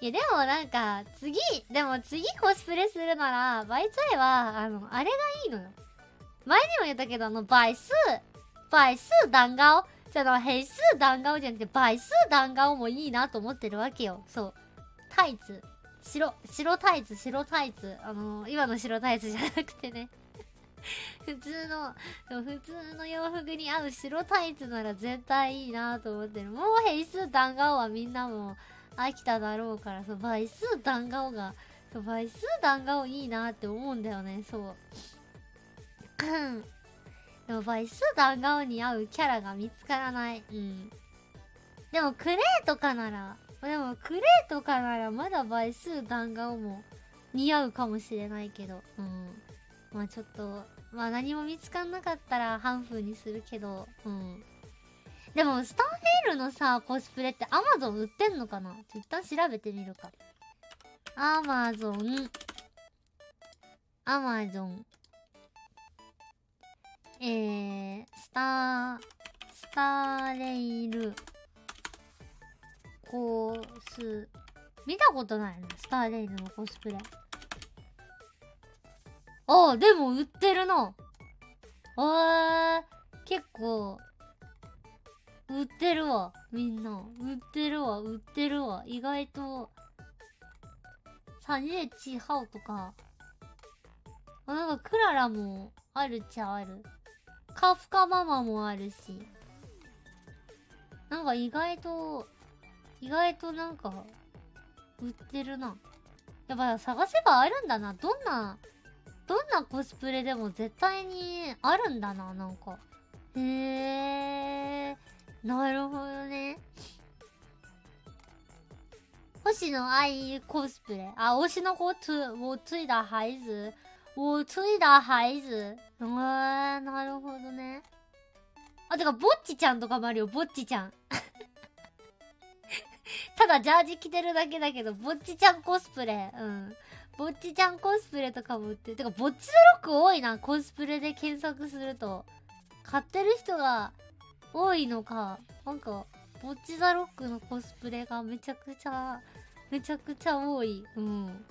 いや、でもなんか、次、でも次コスプレするなら、バイツアイは、あの、あれがいいのよ。前にも言ったけど、あの、倍数、倍数弾顔。じゃあの、変数弾顔じゃなくて、倍数弾顔もいいなと思ってるわけよ。そう。タイツ。白、白タイツ、白タイツ。あの、今の白タイツじゃなくてね。普通の、普通の洋服に合う白タイツなら絶対いいなと思ってる。もう変数弾顔はみんなも飽きただろうから、そう、倍数弾顔が、そう、倍数弾顔いいなって思うんだよね、そう。でも倍数弾顔に合うキャラが見つからない。うん。でもクレーとかなら、でもクレーとかならまだ倍数弾顔も似合うかもしれないけど。うん。まあちょっと、まあ何も見つかんなかったらハンフーにするけど、うん。でも、スターフェールのさ、コスプレってアマゾン売ってんのかな？一旦調べてみるか。アマゾン。アマゾン。えー、スター、スターレイル、コース、見たことないのスターレイルのコスプレ。ああ、でも売ってるな。あー、結構、売ってるわ。みんな。売ってるわ、売ってるわ。意外と、サニエチハオとか、あ、なんかクララもあるっちゃある。カフカママもあるし。なんか意外と、意外となんか、売ってるな。やっぱ探せばあるんだな。どんなどんなコスプレでも絶対にあるんだな、なんか。へえ、なるほどね。星野愛コスプレ。あ、推しの子つ、我追的孩子。我追的孩子。えー、なるほどね。あ、てか、ぼっちちゃんとかもあるよ、ぼっちちゃん。ただジャージ着てるだけだけど、ぼっちちゃんコスプレ。うん。ぼっちちゃんコスプレとかも売ってる。てか、ぼっちザロック多いな。コスプレで検索すると。買ってる人が多いのか。なんか、ぼっちザロックのコスプレがめちゃくちゃ、めちゃくちゃ多い。うん。